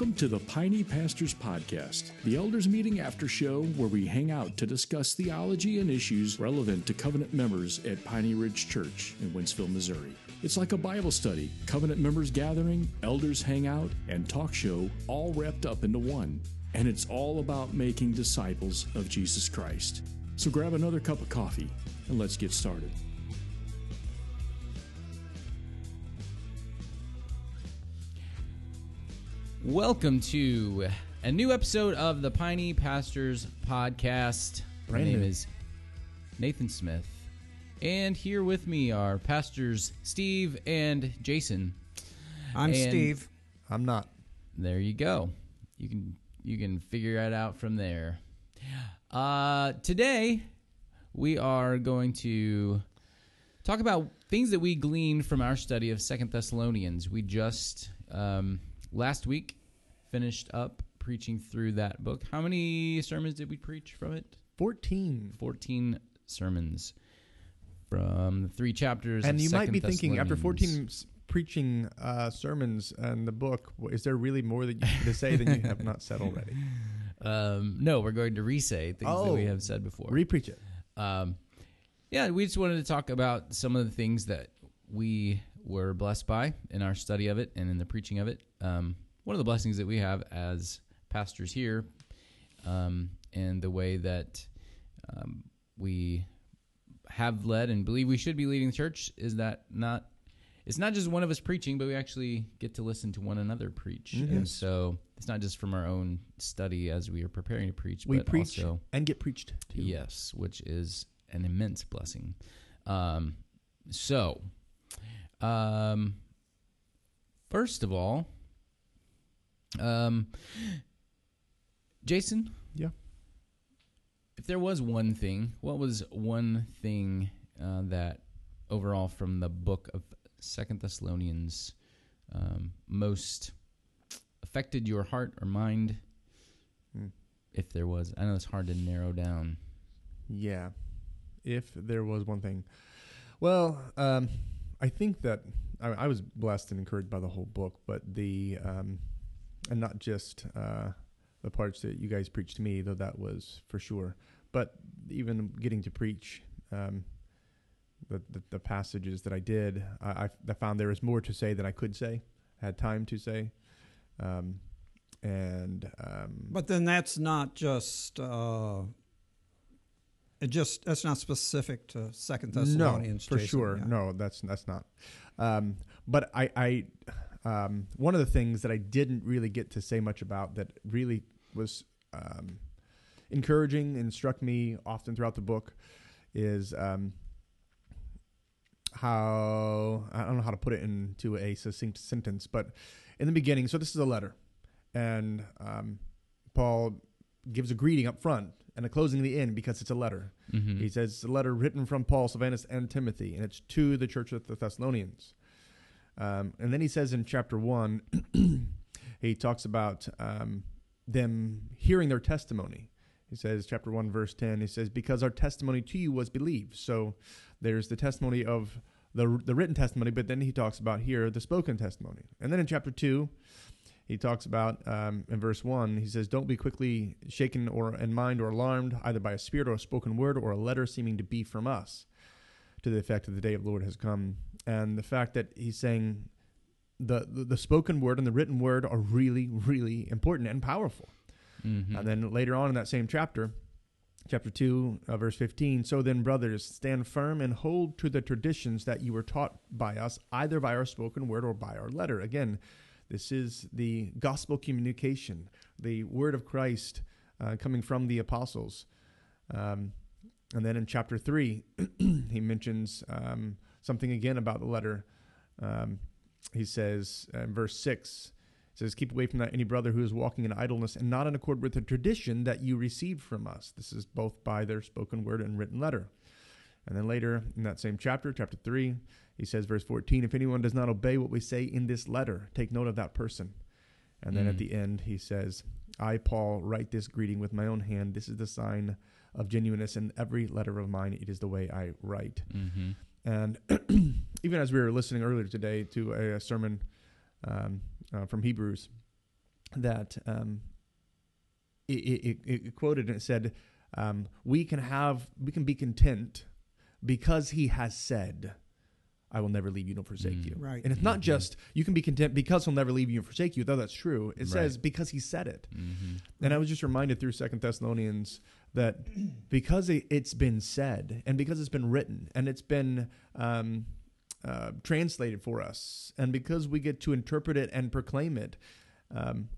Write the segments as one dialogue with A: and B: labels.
A: Welcome to the Piney Pastors Podcast, the elders meeting after show where we hang out to discuss theology and issues relevant to covenant members at Piney Ridge Church in Wentzville, Missouri. It's like a Bible study, covenant members gathering, elders hang out, and talk show all wrapped up into one. And it's all about making disciples of Jesus Christ. So grab another cup of coffee and let's get started.
B: Welcome to a new episode of the Piney Pastors Podcast. My name
C: new.
B: is Nathan Smith, and here with me are pastors Steve and Jason.
D: I'm
B: And-
D: Steve.
C: I'm not.
B: There you go. You can you can figure it out from there. Uh, today we are going to talk about things that we gleaned from our study of Second Thessalonians. We just um, last week finished up preaching through that book. How many sermons did we preach from it?
C: 14.
B: 14 sermons from the three chapters.
C: And you might be thinking, after 14 preaching uh, sermons and the book, is there really more that you have to say than you have not said already?
B: Um, no, we're going to re-say things that we
C: Oh.
B: have said before.
C: Repreach it.
B: Um, yeah, we just wanted to talk about some of the things that we were blessed by in our study of it and in the preaching of it. Um, one of the blessings that we have as pastors here, um, and the way that um, we have led and believe we should be leading the church is that not it's not just one of us preaching, but we actually get to listen to one another preach, and so it's not just from our own study as we are preparing to preach,
C: We
B: but
C: preach
B: also
C: and get preached to.
B: Yes, which is an immense blessing. Um, so, um, first of all, um, Jason,
C: Yeah.
B: if there was one thing, what was one thing uh, that overall from the book of Second Thessalonians um, most affected your heart or mind?
C: Hmm.
B: If there was, I know it's hard to narrow down.
C: Yeah. If there was one thing. Well, um, I think that I, I was blessed and encouraged by the whole book, but the, um, and not just uh, the parts that you guys preached to me, though that was for sure, but even getting to preach um, the, the, the passages that I did, I, I, found there was more to say than I could say, had time to say. Um, and um,
D: But then that's not just uh, it just that's not specific to Second Thessalonians.
C: No, for
D: Jason,
C: sure.
D: yeah.
C: No, that's that's not. Um, but I, I um, one of the things that I didn't really get to say much about that really was um, encouraging and struck me often throughout the book is um, how I don't know how to put it into a succinct sentence, but in the beginning, so this is a letter, and um, Paul gives a greeting up front and a closing at the end because it's a letter.
B: Mm-hmm.
C: He says it's a letter written from Paul, Silvanus, and Timothy, and it's to the church of the Thessalonians. Um, and then he says in chapter one, he talks about um, them hearing their testimony. He says, chapter 1, verse 10, he says, Because our testimony to you was believed. So there's the testimony of the, the written testimony, but then he talks about here the spoken testimony. And then in chapter 2, he talks about um, in verse 1, he says, Don't be quickly shaken or in mind or alarmed, either by a spirit or a spoken word or a letter seeming to be from us, to the effect that the day of the Lord has come. And the fact that he's saying the, the, the spoken word and the written word are really, really important and powerful.
B: Mm-hmm.
C: And then later on in that same chapter, chapter 2, uh, verse 15, so then, brothers, stand firm and hold to the traditions that you were taught by us, either by our spoken word or by our letter. Again, this is the gospel communication, the word of Christ uh, coming from the apostles. Um, and then in chapter 3, he mentions um, something again about the letter. Um, he says uh, in verse 6, it says, Keep away from that any brother who is walking in idleness and not in accord with the tradition that you received from us. This is both by their spoken word and written letter. And then later in that same chapter, chapter 3, he says, verse 14, If anyone does not obey what we say in this letter, take note of that person. And then
B: Mm.
C: at the end, he says, I, Paul, write this greeting with my own hand. This is the sign of genuineness in every letter of mine. It is the way I write.
B: Mm-hmm.
C: And even as we were listening earlier today to a, a sermon um, uh, from Hebrews, that um, it, it, it, quoted and it said, um, "We can have, we can be content because He has said." I will never leave you nor forsake
B: Mm.
C: you.
D: Right.
C: And it's not
B: Mhm.
C: just you can be content because he'll never leave you and forsake you, though that's true. It
B: Right.
C: says because he said it.
B: Mm-hmm.
C: And I was just reminded through Second Thessalonians that because it, it's been said and because it's been written and it's been um, uh, translated for us and because we get to interpret it and proclaim it um,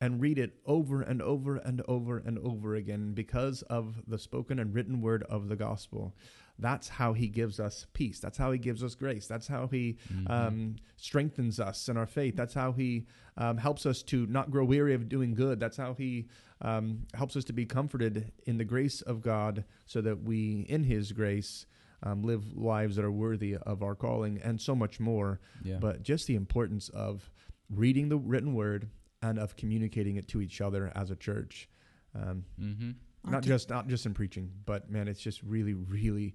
C: and read it over and over and over and over again because of the spoken and written word of the gospel. That's how he gives us peace. That's how he gives us grace. That's how he
B: Mm-hmm.
C: um, strengthens us in our faith. That's how He um, helps us to not grow weary of doing good. That's how He um, helps us to be comforted in the grace of God, so that we, in His grace, um, live lives that are worthy of our calling, and so much more.
B: yeah.
C: But just the importance of reading the written word and of communicating it to each other as a church. Um,
B: mm-hmm.
C: Not
D: Our ta-
C: just not just in preaching, but man, it's just really, really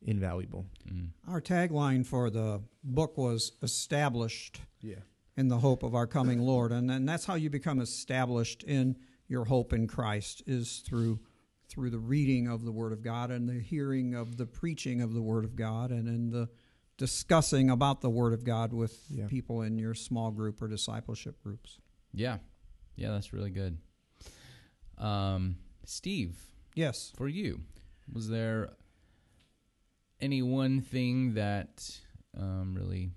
C: invaluable.
B: Mm.
D: Our tagline for the book was established
C: Yeah.
D: in the hope of our coming Lord. And then that's how you become established in your hope in Christ is through through the reading of the Word of God and the hearing of the preaching of the Word of God and in the discussing about the Word of God with
C: Yeah.
D: people in your small group or discipleship groups.
B: Yeah. Yeah, that's really good. Um, Steve,
D: Yes.
B: for you, was there any one thing that um, really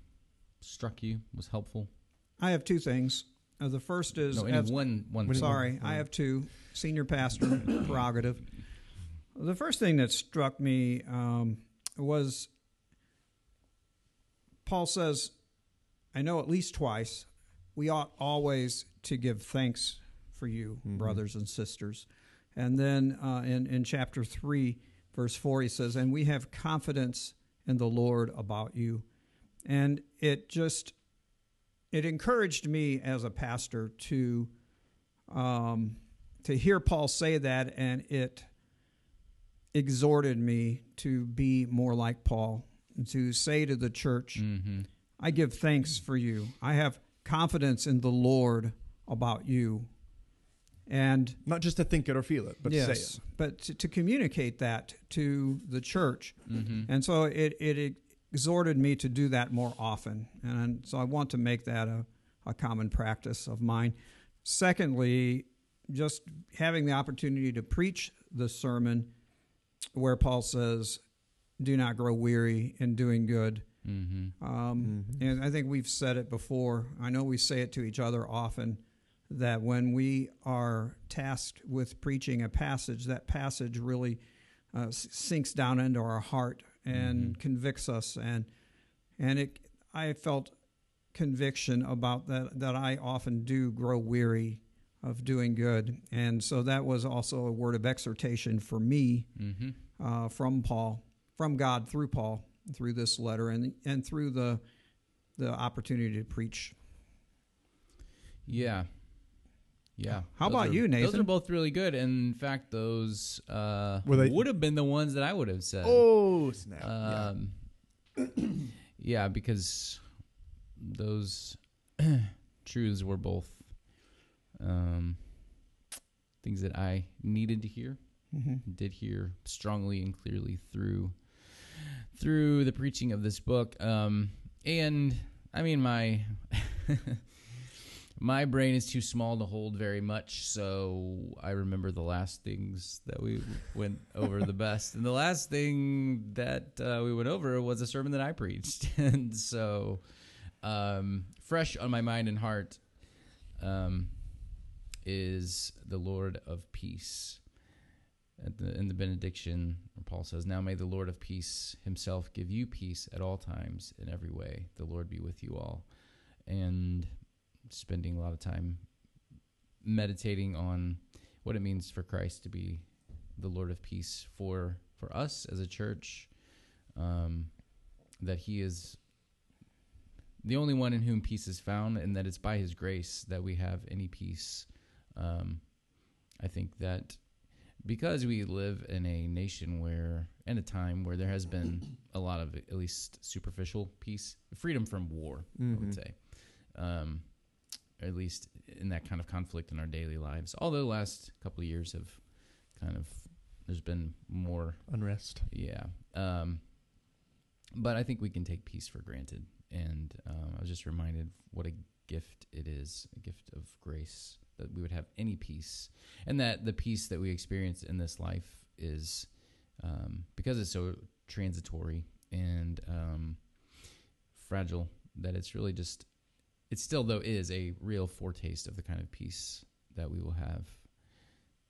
B: struck you, was helpful?
D: I have two things. Uh, the first is
B: No, any
D: as-
B: one one.
C: When-
B: thing.
D: Sorry, I have two. Senior pastor prerogative. The first thing that struck me um, was Paul says, I know at least twice, we ought always to give thanks for you,
C: Mhm.
D: brothers and sisters. And then uh, in, in chapter 3, verse 4, he says, And we have confidence in the Lord about you. And it just, it encouraged me as a pastor to, um, to hear Paul say that, and it exhorted me to be more like Paul, and to say to the church,
B: Mm-hmm.
D: I give thanks for you. I have confidence in the Lord about you. And
C: Not just to think it or feel it, but to say it.
D: but to, to communicate that to the church.
B: Mm-hmm.
D: And so it, it exhorted me to do that more often. And so I want to make that a, a common practice of mine. Secondly, just having the opportunity to preach the sermon where Paul says, Do not grow weary in doing good.
B: Mm-hmm.
D: Um,
C: Mhm.
D: And I think we've said it before. I know we say it to each other often that when we are tasked with preaching a passage, that passage really uh, sinks down into our heart and
B: Mhm.
D: convicts us. And and it, I felt conviction about that that I often do grow weary of doing good, and so that was also a word of exhortation for me
B: Mm-hmm.
D: uh, from Paul, from God through Paul, through this letter, and and through the the opportunity to preach.
B: Yeah. Yeah.
D: How about
B: are-
D: you, Nathan?
B: Those are both really good. And in fact, those uh,
C: they-
B: would have been the ones that I would have said.
C: Oh snap! yeah.
B: Um, yeah. because those truths were both um, things that I needed to hear,
D: Mm-hmm.
B: did hear strongly and clearly through through the preaching of this book. Um, and I mean, my my brain is too small to hold very much, so I remember the last things that we went over the best. And the last thing that uh, we went over was a sermon that I preached, and so um, fresh on my mind and heart um, is the Lord of Peace. The, in the benediction, Paul says, Now may the Lord of peace himself give you peace at all times in every way. The Lord be with you all. And spending a lot of time meditating on what it means for Christ to be the Lord of peace for, for us as a church, um, that he is the only one in whom peace is found, and that it's by his grace that we have any peace. Um, I think that because we live in a nation where, and a time where there has been a lot of at least superficial peace, freedom from war, I
C: Mhm.
B: would say, um, at least in that kind of conflict in our daily lives. Although the last couple of years have kind of there's been more
C: Unrest.
B: yeah. Um, but I think we can take peace for granted. And um, I was just reminded what a gift it is a gift of grace that we would have any peace. And that the peace that we experience in this life is um, because it's so transitory and um, fragile that it's really just, it still, though, is a real foretaste of the kind of peace that we will have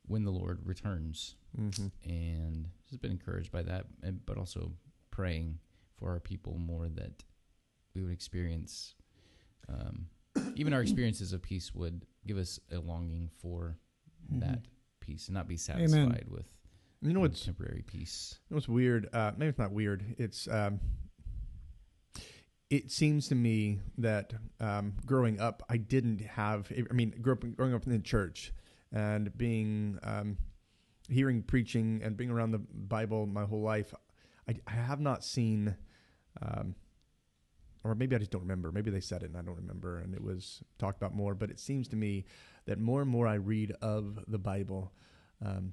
B: when the Lord returns
C: Mm-hmm.
B: and just been encouraged by that, and, but also praying for our people more that we would experience, um, even our experiences of peace would give us a longing for that peace and not be satisfied with
C: You know what's
B: temporary peace.
C: You know what's weird? Uh, maybe it's not weird. It's um, it seems to me that um, growing up, I didn't have. I mean, up, growing up in the church and being um, hearing preaching and being around the Bible my whole life, I, I have not seen. Um, or maybe I just don't remember. Maybe they said it and I don't remember, and it was talked about more. But it seems to me that more and more I read of the Bible, um,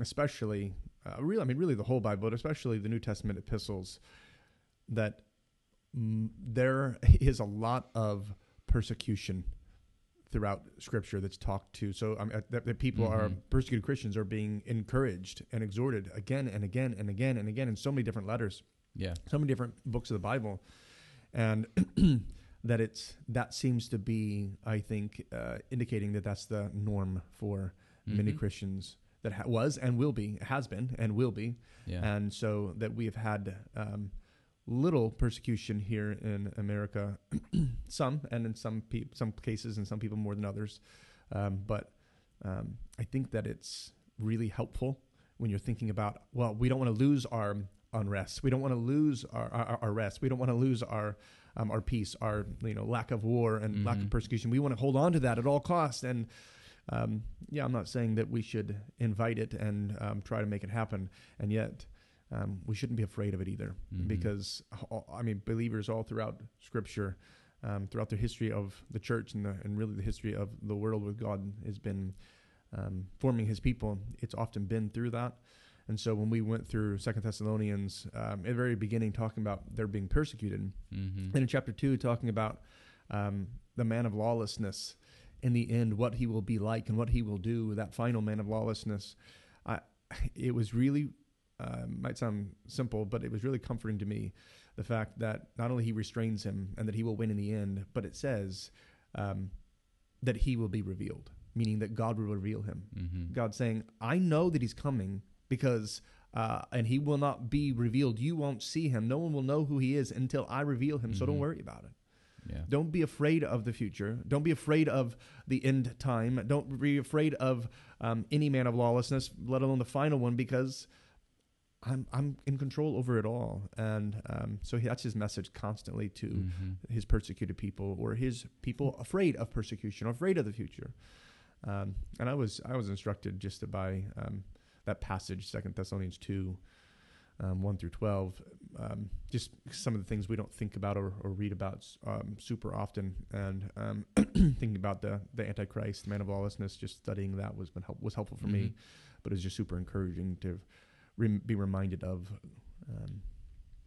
C: especially uh, really, I mean, really the whole Bible, but especially the New Testament epistles, that there is a lot of persecution throughout Scripture that's talked to. So um, that, that people are
B: Mhm.
C: persecuted Christians are being encouraged and exhorted again and again and again and again in so many different letters,
B: Yeah.
C: so many different books of the Bible, and that it's that seems to be, I think, uh, indicating that that's the norm for many
B: Mhm.
C: Christians that ha- was and will be, has been and will be,
B: Yeah.
C: and so that we have had um, little persecution here in America, some and in some pe- some cases and some people more than others, um, but um, I think that it's really helpful when you're thinking about well, we don't want to lose our unrest, we don't want to lose our, our, our rest, we don't want to lose our um, our peace, our you know lack of war and lack of
B: Mhm.
C: persecution. We want to hold on to that at all costs. And um, yeah, I'm not saying that we should invite it and um, try to make it happen, and yet um, we shouldn't be afraid of it either,
B: Mhm.
C: because I mean, believers all throughout Scripture, um, throughout the history of the church and the, and really the history of the world with God has been um, forming His people. It's often been through that. And so when we went through Second Thessalonians um, at the very beginning, talking about they're being persecuted,
B: Mhm.
C: and in chapter two, talking about um, the man of lawlessness in the end, what he will be like and what he will do, that final man of lawlessness. I, it was really, uh, might sound simple, but it was really comforting to me the fact that not only he restrains him and that he will win in the end, but it says um, that he will be revealed, meaning that God will reveal him.
B: Mhm.
C: God saying, I know that he's coming because, uh, and he will not be revealed. You won't see him. No one will know who he is until I reveal him. So don't
B: Mhm.
C: worry about it.
B: Yeah.
C: Don't be afraid of the future. Don't be afraid of the end time. Don't be afraid of um, any man of lawlessness, let alone the final one, because I'm I'm in control over it all. And um, so that's his message constantly to
B: Mhm.
C: his persecuted people or his people afraid of persecution afraid of the future. Um, and I was I was instructed just to by um, that passage, Second Thessalonians two, um, one through twelve. Um, just some of the things we don't think about or, or read about um, super often, and um, thinking about the the Antichrist, the man of lawlessness. Just studying that was been help, was helpful for me,
B: Mhm.
C: but it's just super encouraging to rem- be reminded of. Um,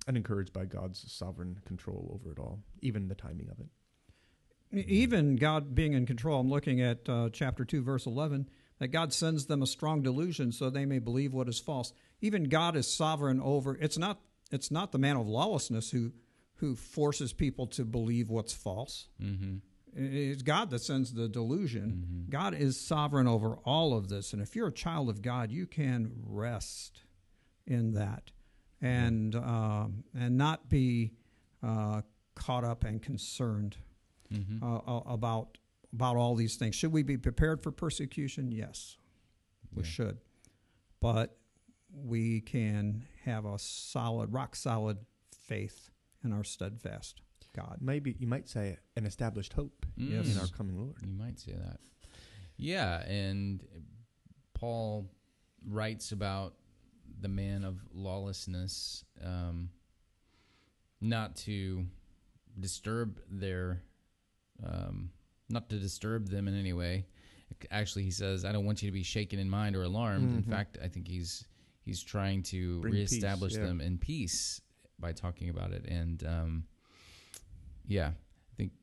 C: and encouraged by God's sovereign control over it all, even the timing of it.
D: Even God being in control, I'm looking at uh, chapter 2, verse 11, that God sends them a strong delusion so they may believe what is false. Even God is sovereign over it's not it's not the man of lawlessness who who forces people to believe what's false.
B: Mhm.
D: It's God that sends the delusion.
B: Mhm.
D: God is sovereign over all of this. And if you're a child of God, you can rest in that and um, and not be uh, caught up and concerned
B: Mhm.
D: uh, uh, about about all these things. Should we be prepared for persecution? Yes, we
B: Yeah.
D: should. But we can have a solid, rock solid faith in our steadfast God.
C: Maybe you might say an established hope
B: Yes.
C: in our coming Lord.
B: You might say that. Yeah, and Paul writes about the man of lawlessness, um, not to disturb their um, not to disturb them in any way. Actually, he says, "I don't want you to be shaken in mind or alarmed." In
C: Mhm.
B: fact, I think he's he's trying to
C: Bring peace,
B: reestablish
C: yeah.
B: them in peace by talking about it. And um, yeah, I think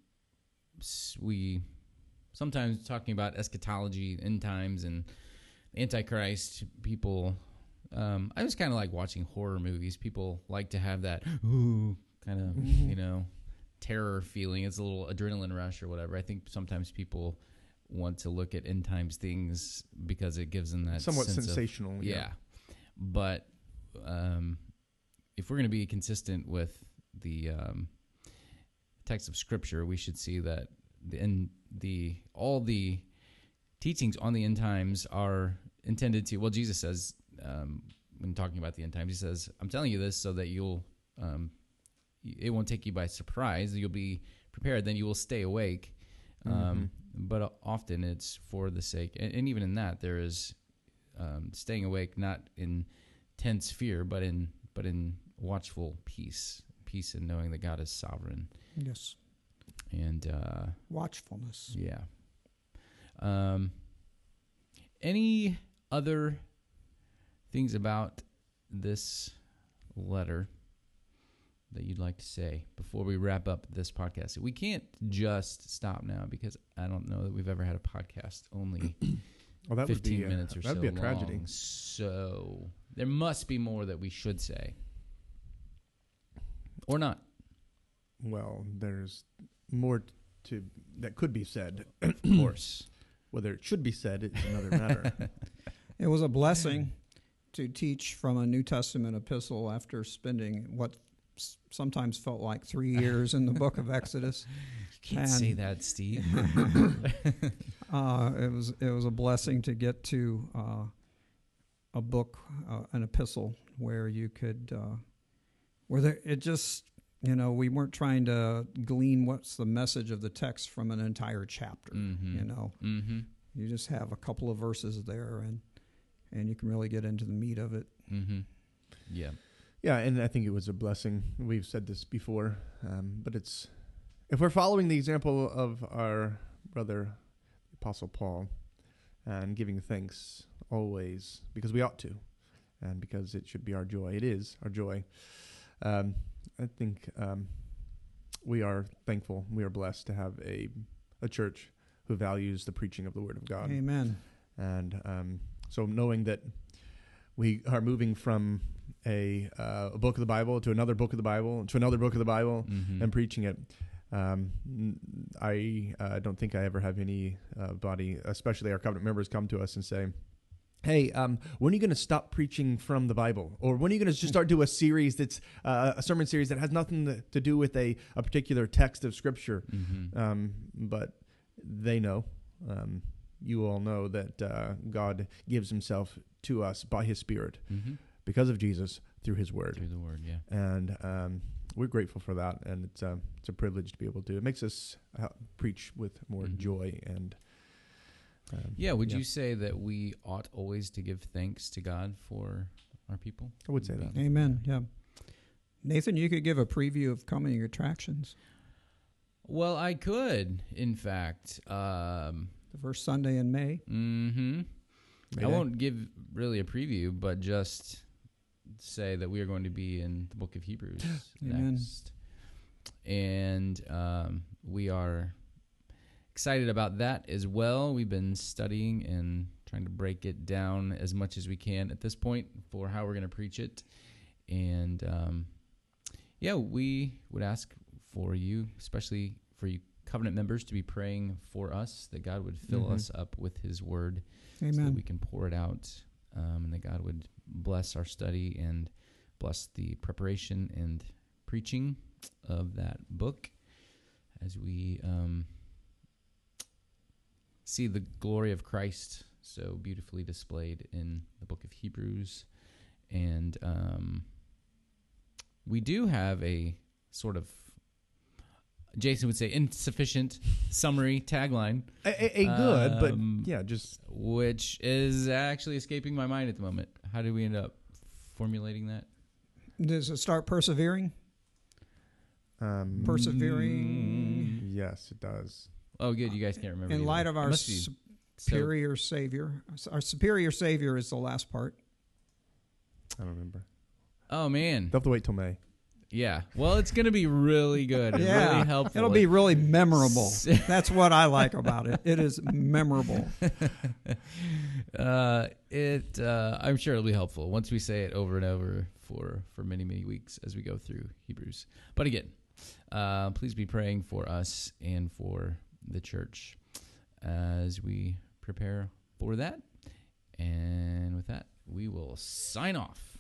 B: we sometimes talking about eschatology, end times, and antichrist. People, um, I just kind of like watching horror movies. People like to have that ooh kind of
C: Mhm.
B: you know terror feeling. It's a little adrenaline rush or whatever. I think sometimes people want to look at end times things because it gives them that
C: Somewhat
B: sense of-
C: sensational.
B: yeah. But um, if we're going to be consistent with the um, text of Scripture, we should see that the in the all the teachings on the end times are intended to. Well, Jesus says um, when talking about the end times, he says, "I'm telling you this so that you'll." Um, it won't take you by surprise. You'll be prepared. Then you will stay awake. Um, But often it's for the sake, and, and even in that, there is um, staying awake, not in tense fear, but in but in watchful peace, peace in knowing that God is sovereign.
D: Yes.
B: And uh,
D: Watchfulness.
B: yeah. Um, any other things about this letter that you'd like to say before we wrap up this podcast? We can't just stop now because I don't know that we've ever had a podcast only
C: Well, that would
B: 15
C: be a,
B: minutes or
C: that'd
B: so
C: be a tragedy.
B: long. So there must be more that we should say. Or not.
C: Well, there's more to that could be said.
B: Of course.
C: Whether it should be said is another matter.
D: It was a blessing to teach from a New Testament epistle after spending what sometimes felt like three years in the book of Exodus.
B: You can't
D: And-
B: say that, Steve.
D: Uh, it was it was a blessing to get to uh, a book, uh, an epistle, where you could, uh, where there, it just you know we weren't trying to glean what's the message of the text from an entire chapter.
B: mm-hmm.
D: You know,
B: Mm-hmm.
D: you just have a couple of verses there, and and you can really get into the meat of it.
B: Mm-hmm. Yeah.
C: yeah, and I think it was a blessing. We've said this before, um, but it's if we're following the example of our brother Apostle Paul and giving thanks always because we ought to, and because it should be our joy. It is our joy. Um, I think um, we are thankful. We are blessed to have a a church who values the preaching of the Word of God.
D: Amen.
C: And um, so knowing that we are moving from a, uh, a book of the Bible to another book of the Bible to another book of the Bible
B: Mm-hmm.
C: and preaching it, um, I uh, don't think I ever have any uh, body, especially our covenant members, come to us and say, Hey, um, when are you going to stop preaching from the Bible? Or when are you going to just start do a series that's uh, a sermon series that has nothing to, to do with a, a particular text of Scripture?
B: mm-hmm.
C: Um, but they know, um, you all know that uh, God gives Himself to us by His Spirit
B: mm-hmm.
C: because of Jesus through His Word,
B: Through the word, yeah.
C: and um, we're grateful for that. And it's uh, it's a privilege to be able to. It makes us uh, preach with more
B: Mhm.
C: joy and. Um,
B: Yeah, would
C: Yeah.
B: you say that we ought always to give thanks to God for our people?
C: I would say that.
D: Amen. Yeah. Nathan, you could give a preview of coming attractions.
B: Well, I could, in fact. Um,
D: The first Sunday in May.
B: hmm I won't give really a preview, but just say that we are going to be in the book of Hebrews next. And um, we are excited about that as well. We've been studying and trying to break it down as much as we can at this point for how we're going to preach it. And um, yeah, we would ask for you, especially for you covenant members, to be praying for us that God would fill
C: Mhm.
B: us up with His Word so that we can pour it out, um, and that God would bless our study and bless the preparation and preaching of that book as we um, see the glory of Christ so beautifully displayed in the book of Hebrews. And um, we do have a sort of, Jason would say, insufficient summary tagline
C: a, a, a good,
B: Um,
C: but yeah, just
B: which is actually escaping my mind at the moment. How did we end up formulating that?
D: Does it start persevering?
C: um,
D: Persevering.
C: yes, it does.
B: Oh, good. You guys can't remember.
D: in
B: either.
D: light of our
B: must be so-
D: superior Savior. Our superior Savior is the last part.
C: I don't remember.
B: oh man,
C: They'll have to wait till May.
B: Yeah. Well, it's gonna be really good.
D: Yeah,
B: really helpful.
D: it'll be really memorable. That's what I like about it. It is memorable.
B: uh, it. Uh, I'm sure it'll be helpful once we say it over and over for for many many weeks as we go through Hebrews. But again, uh, please be praying for us and for the church as we prepare for that. And with that, we will sign off.